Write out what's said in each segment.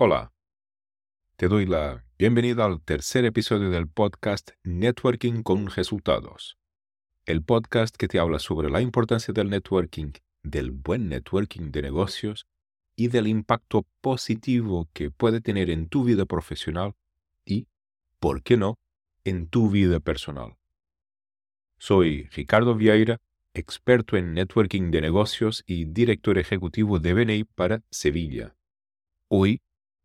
Hola, te doy la bienvenida al tercer episodio del podcast Networking con resultados, el podcast que te habla sobre la importancia del networking, del buen networking de negocios y del impacto positivo que puede tener en tu vida profesional y, ¿por qué no?, en tu vida personal. Soy Ricardo Vieira, experto en networking de negocios y director ejecutivo de BNI para Sevilla. Hoy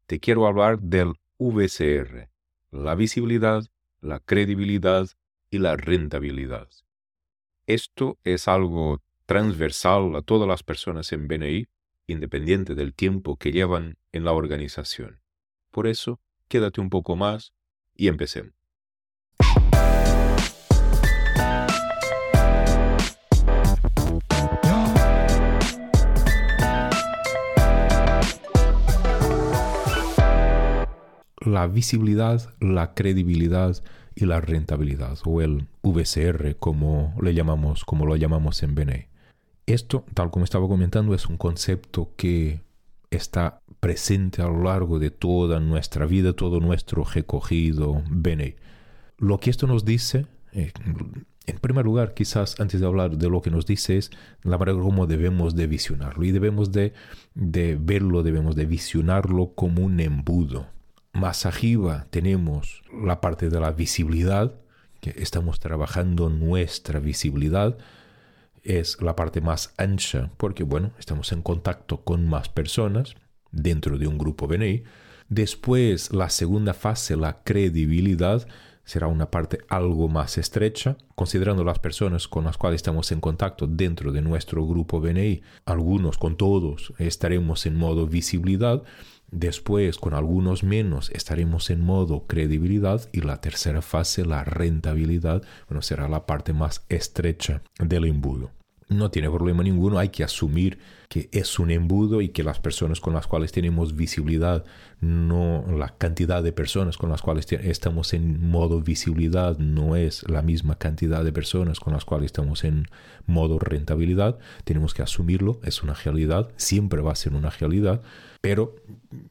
te quiero hablar del VCR, la visibilidad, la credibilidad y la rentabilidad. Esto es algo transversal a todas las personas en BNI, independiente del tiempo que llevan en la organización. Por eso, quédate un poco más y empecemos. La visibilidad, la credibilidad y la rentabilidad, o el VCR, como, le llamamos, como lo llamamos en BNE. Esto, tal como estaba comentando, es un concepto que está presente a lo largo de toda nuestra vida, todo nuestro recogido BNE. Lo que esto nos dice, eh, en primer lugar, quizás antes de hablar de lo que nos dice, es la manera como debemos de visionarlo y debemos de, de verlo, debemos de visionarlo como un embudo más arriba tenemos la parte de la visibilidad, que estamos trabajando nuestra visibilidad. Es la parte más ancha porque, bueno, estamos en contacto con más personas dentro de un grupo BNI. Después, la segunda fase, la credibilidad, será una parte algo más estrecha, considerando las personas con las cuales estamos en contacto dentro de nuestro grupo BNI. Algunos, con todos, estaremos en modo visibilidad Después, con algunos menos, estaremos en modo credibilidad y la tercera fase, la rentabilidad, bueno, será la parte más estrecha del embudo. No tiene problema ninguno, hay que asumir que es un embudo y que las personas con las cuales tenemos visibilidad, no la cantidad de personas con las cuales estamos en modo visibilidad no es la misma cantidad de personas con las cuales estamos en modo rentabilidad. Tenemos que asumirlo, es una realidad, siempre va a ser una realidad pero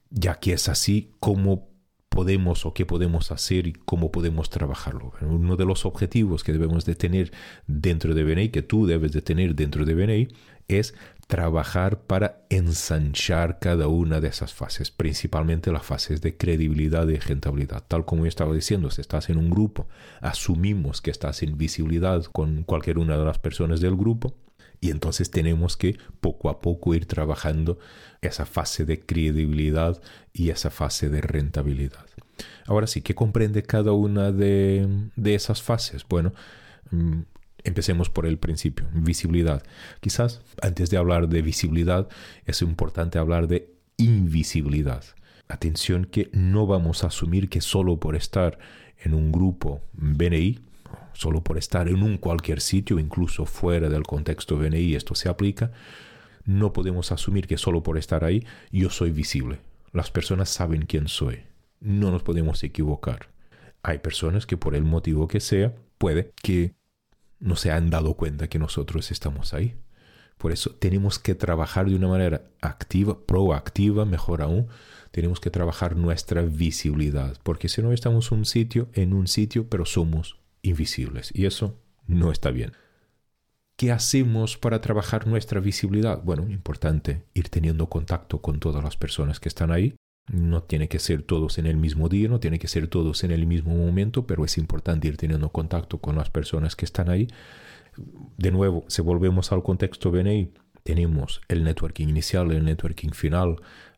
ya que es así, ¿cómo podemos o qué podemos hacer y cómo podemos trabajarlo? Uno de los objetivos que debemos de tener dentro de BNI, que tú debes de tener dentro de BNI, es trabajar para ensanchar cada una de esas fases, principalmente las fases de credibilidad y rentabilidad. Tal como yo estaba diciendo, si estás en un grupo, asumimos que estás en visibilidad con cualquier una de las personas del grupo, y entonces tenemos que poco a poco ir trabajando esa fase de credibilidad y esa fase de rentabilidad. Ahora sí, ¿qué comprende cada una de, esas fases? Bueno, mm, empecemos por el principio, visibilidad. Quizás antes de hablar de visibilidad es importante hablar de invisibilidad. Atención que no vamos a asumir que solo por estar en un grupo BNI, solo por estar en un cualquier sitio, incluso fuera del contexto BNI, esto se aplica, no podemos asumir que solo por estar ahí yo soy visible. Las personas saben quién soy. No nos podemos equivocar. Hay personas que por el motivo que sea, puede que no se han dado cuenta que nosotros estamos ahí. Por eso tenemos que trabajar de una manera activa, proactiva, mejor aún. Tenemos que trabajar nuestra visibilidad, porque si no estamos un sitio, en un sitio, pero somos invisibles. Y eso no está bien. ¿Qué hacemos para trabajar nuestra visibilidad? Bueno, importante ir teniendo contacto con todas las personas que están ahí. No tiene que ser todos en el mismo día, no tiene que ser todos en el mismo momento, pero es importante ir teniendo contacto con las personas que están ahí. De nuevo, si volvemos al contexto BNI, tenemos el networking inicial, el networking final,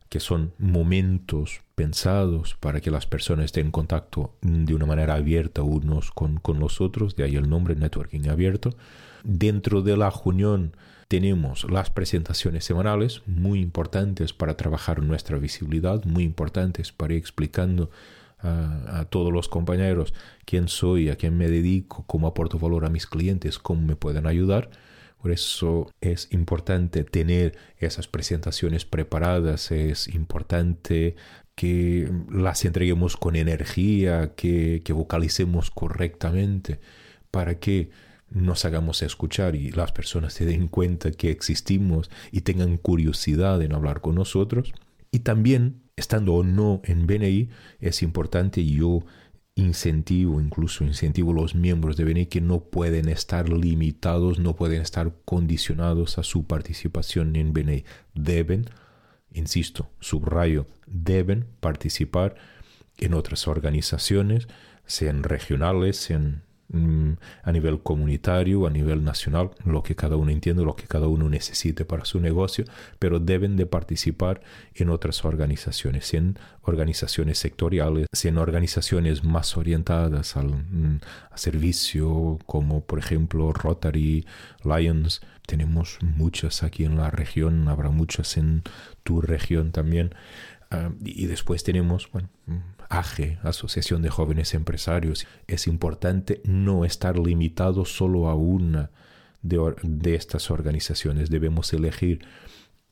que son momentos pensados para que las personas estén en contacto de una manera abierta unos con, con los otros, de ahí el nombre networking abierto. Dentro de la reunión tenemos las presentaciones semanales, muy importantes para trabajar nuestra visibilidad, muy importantes para ir explicando a, a, todos los compañeros quién soy, a quién me dedico, cómo aporto valor a mis clientes, cómo me pueden ayudar. Por eso es importante tener esas presentaciones preparadas, es importante que las entreguemos con energía, que, vocalicemos correctamente para que nos hagamos escuchar y las personas se den cuenta que existimos y tengan curiosidad en hablar con nosotros. Y también estando o no en BNI, es importante y yo incentivo, incluso incentivo a los miembros de BNI que no pueden estar limitados, no pueden estar condicionados a su participación en BNI. Deben, insisto, subrayo, deben participar en otras organizaciones, sean regionales, sean a nivel comunitario, a nivel nacional, lo que cada uno entiende, lo que cada uno necesite para su negocio, pero deben de participar en otras organizaciones, en organizaciones sectoriales, en organizaciones más orientadas al mm, servicio, como por ejemplo Rotary, Lions. Tenemos muchas aquí en la región, habrá muchas en tu región también. Ah, y después tenemos, bueno, AGE, Asociación de Jóvenes Empresarios. Es importante no estar limitado solo a una de, estas organizaciones. Debemos elegir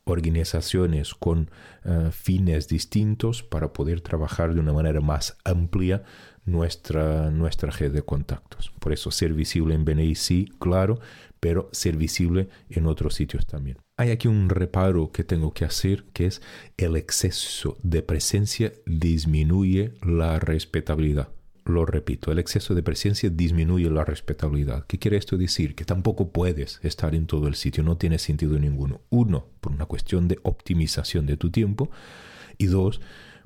organizaciones con ah, fines distintos para poder trabajar de una manera más amplia nuestra, nuestra red de contactos. Por eso ser visible en BNI sí, claro, pero ser visible en otros sitios también. Hay aquí un reparo que tengo que hacer, que es el exceso de presencia disminuye la respetabilidad. Lo repito, el exceso de presencia disminuye la respetabilidad. ¿Qué quiere esto decir? Que tampoco puedes estar en todo el sitio, no tiene sentido ninguno. Uno, por una cuestión de optimización de tu tiempo. Y dos,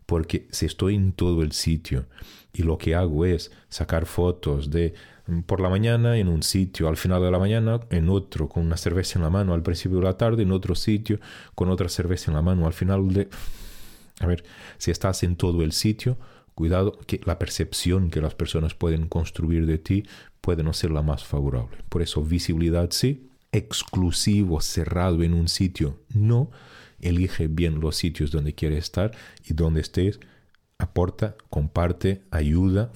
porque si estoy en todo el sitio y lo que hago es sacar fotos de por la mañana en un sitio, al final de la mañana en otro, con una cerveza en la mano al principio de la tarde, en otro sitio, con otra cerveza en la mano al final de... A ver, si estás en todo el sitio, cuidado que la percepción que las personas pueden construir de ti puede no ser la más favorable. Por eso visibilidad sí, exclusivo, cerrado en un sitio, no. Elige bien los sitios donde quieres estar y donde estés, aporta, comparte, ayuda,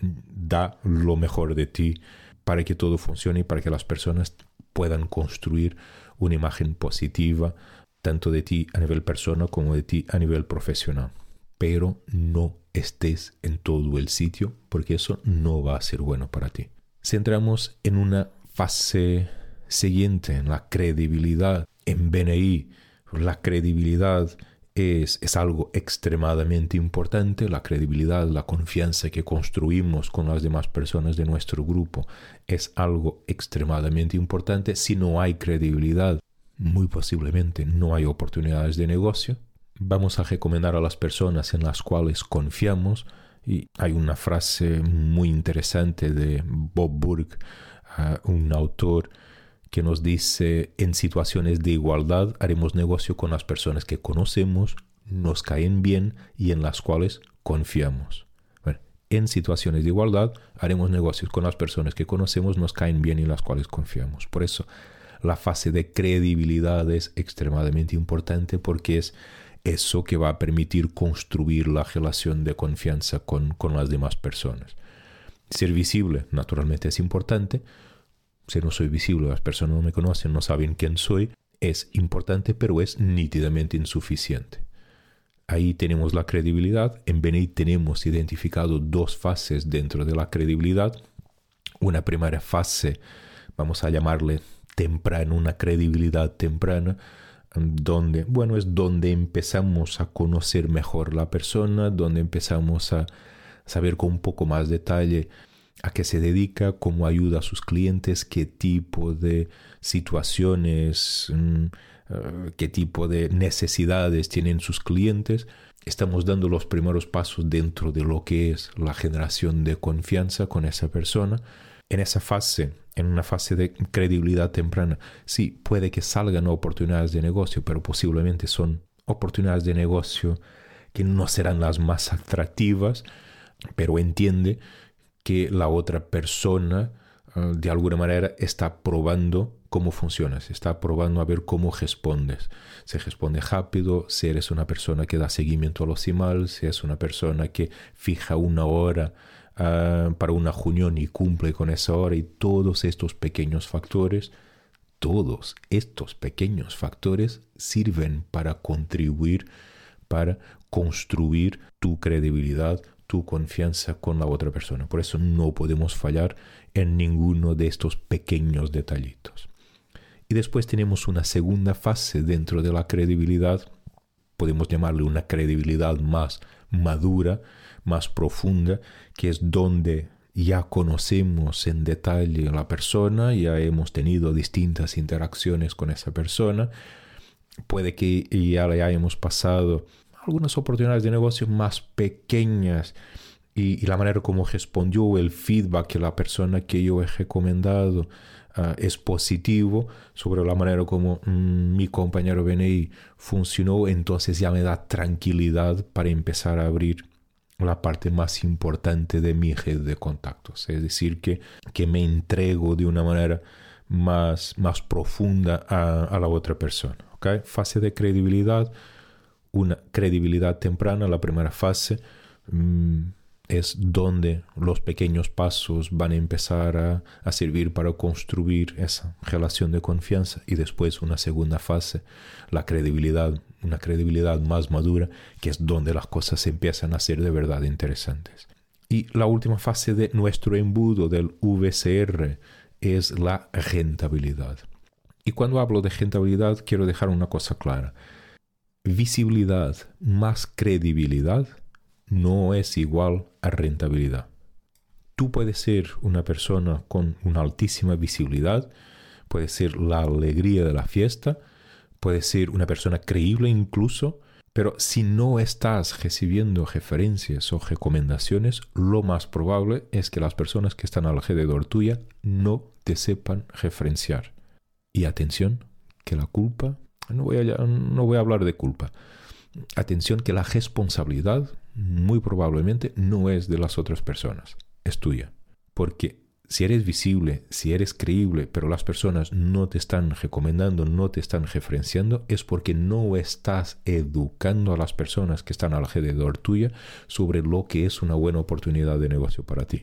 da lo mejor de ti para que todo funcione y para que las personas puedan construir una imagen positiva tanto de ti a nivel persona como de ti a nivel profesional. Pero no estés en todo el sitio porque eso no va a ser bueno para ti. Si entramos en una fase siguiente, en la credibilidad, en BNI, la credibilidad es, algo extremadamente importante, la credibilidad, la confianza que construimos con las demás personas de nuestro grupo es algo extremadamente importante. Si no hay credibilidad, muy posiblemente no hay oportunidades de negocio. Vamos a recomendar a las personas en las cuales confiamos y hay una frase muy interesante de Bob Burke, ah, un autor que nos dice en situaciones de igualdad haremos negocio con las personas que conocemos, nos caen bien y en las cuales confiamos. en situaciones de igualdad haremos negocios con las personas que conocemos, nos caen bien y en las cuales confiamos. Por eso la fase de credibilidad es extremadamente importante porque es eso que va a permitir construir la relación de confianza con, con las demás personas. Ser visible, naturalmente, es importante, si no soy visible, las personas no me conocen, no saben quién soy, es importante, pero es nítidamente insuficiente. Ahí tenemos la credibilidad. En BNI tenemos identificado dos fases dentro de la credibilidad. Una primera fase, vamos a llamarle temprana, una credibilidad temprana, donde, bueno, es donde empezamos a conocer mejor la persona, donde empezamos a saber con un poco más detalle a qué se dedica, cómo ayuda a sus clientes, qué tipo de situaciones, mm, eh, qué tipo de necesidades tienen sus clientes. Estamos dando los primeros pasos dentro de lo que es la generación de confianza con esa persona. En esa fase, en una fase de credibilidad temprana, sí, puede que salgan oportunidades de negocio, pero posiblemente son oportunidades de negocio que no serán las más atractivas, pero entiende que la otra persona ah, de alguna manera está probando cómo funcionas, está probando a ver cómo respondes. Si responde rápido, si eres una persona que da seguimiento a los emails, si es una persona que fija una hora ah, para una reunión y cumple con esa hora y todos estos pequeños factores, todos estos pequeños factores sirven para contribuir, para construir tu credibilidad, tu confianza con la otra persona. Por eso no podemos fallar en ninguno de estos pequeños detallitos. Y después tenemos una segunda fase dentro de la credibilidad podemos llamarle una credibilidad más madura, más profunda, que es donde ya conocemos en detalle a la persona, ya hemos tenido distintas interacciones con esa persona, puede que ya le hayamos pasado algunas oportunidades de negocio más pequeñas y, la manera como respondió el feedback que la persona que yo he recomendado ah, es positivo sobre la manera como mm, mi compañero BNI funcionó, entonces ya me da tranquilidad para empezar a abrir la parte más importante de mi red de contactos. Es decir, que, que me entrego de una manera más, más profunda a, la otra persona. Fase de credibilidad, una credibilidad temprana, la primera fase. Mm, es donde los pequeños pasos van a empezar a, a, servir para construir esa relación de confianza y después una segunda fase, la credibilidad, una credibilidad más madura, que es donde las cosas empiezan a ser de verdad interesantes. Y la última fase de nuestro embudo del VCR es la rentabilidad. Y cuando hablo de rentabilidad quiero dejar una cosa clara. Visibilidad más credibilidad no es igual a rentabilidad. Tú puedes ser una persona con una altísima visibilidad, puedes ser la alegría de la fiesta, puedes ser una persona creíble incluso, pero si no estás recibiendo referencias o recomendaciones, lo más probable es que las personas que están alrededor tuya no te sepan referenciar. Y atención, que la culpa, no voy a, no voy a hablar de culpa, atención que la responsabilidad muy probablemente no es de las otras personas, es tuya. Porque si eres visible, si eres creíble, pero las personas no te están recomendando, no te están referenciando, es porque no estás educando a las personas que están alrededor tuya sobre lo que es una buena oportunidad de negocio para ti.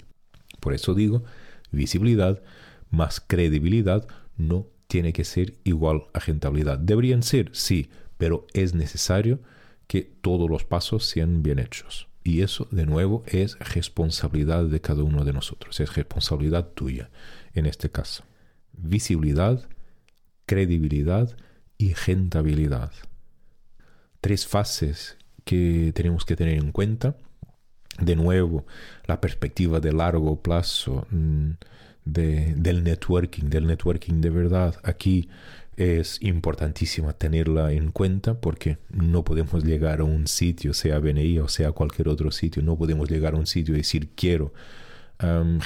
Por eso digo, visibilidad más credibilidad no tiene que ser igual a rentabilidad. Deberían ser, sí, pero es necesario que todos los pasos sean bien hechos. Y eso, de nuevo, es responsabilidad de cada uno de nosotros, es responsabilidad tuya en este caso. Visibilidad, credibilidad y rentabilidad. Tres fases que tenemos que tener en cuenta. De nuevo, la perspectiva de largo plazo del networking, del networking de verdad. Aquí es importantísima tenerla en cuenta porque no podemos llegar a un sitio, sea BNI o sea cualquier otro sitio, no podemos llegar a un sitio y decir quiero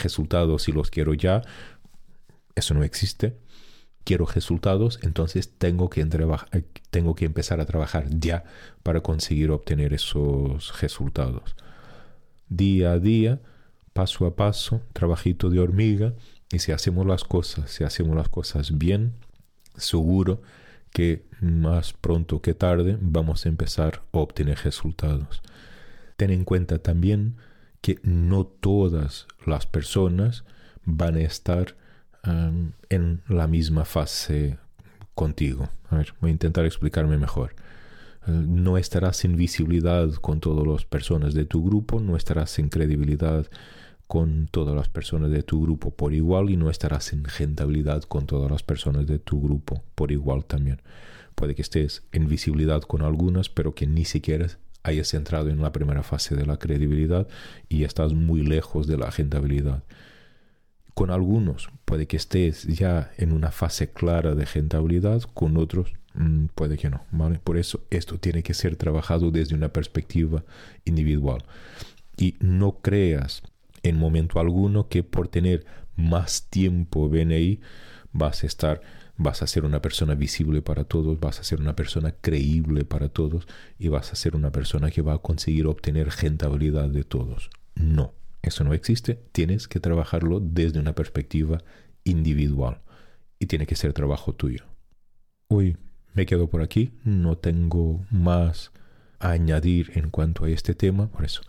resultados y los quiero ya. Eso no existe. Quiero resultados, entonces tengo que, tengo que empezar a trabajar ya para conseguir obtener esos resultados. Día a día, paso a paso, trabajito de hormiga, y si hacemos las cosas, si hacemos las cosas bien, seguro que más pronto que tarde vamos a empezar a obtener resultados. Ten en cuenta también que no todas las personas van a estar en la misma fase contigo. A ver, voy a intentar explicarme mejor. Eh, no estarás en visibilidad con todas las personas de tu grupo, no estarás en credibilidad con todas las personas de tu grupo por igual y no estarás en rentabilidad con todas las personas de tu grupo por igual también. Puede que estés en visibilidad con algunas, pero que ni siquiera hayas entrado en la primera fase de la credibilidad y estás muy lejos de la rentabilidad. Con algunos puede que estés ya en una fase clara de rentabilidad, con otros mm, puede que no, ¿vale? Por eso esto tiene que ser trabajado desde una perspectiva individual. Y no creas en momento alguno que por tener más tiempo BNI vas a estar, vas a ser una persona visible para todos, vas a ser una persona creíble para todos y vas a ser una persona que va a conseguir obtener rentabilidad de todos. No, eso no existe, tienes que trabajarlo desde una perspectiva individual y tiene que ser trabajo tuyo. Hoy me quedo por aquí, no tengo más a añadir en cuanto a este tema, por eso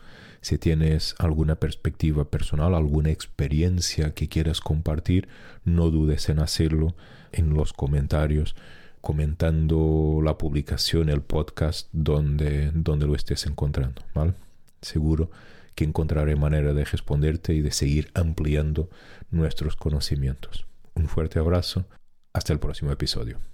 si tienes alguna perspectiva personal, alguna experiencia que quieras compartir, no dudes en hacerlo en los comentarios, comentando la publicación, el podcast, donde, donde lo estés encontrando. ¿vale? Seguro que encontraré manera de responderte y de seguir ampliando nuestros conocimientos. Un fuerte abrazo. Hasta el próximo episodio.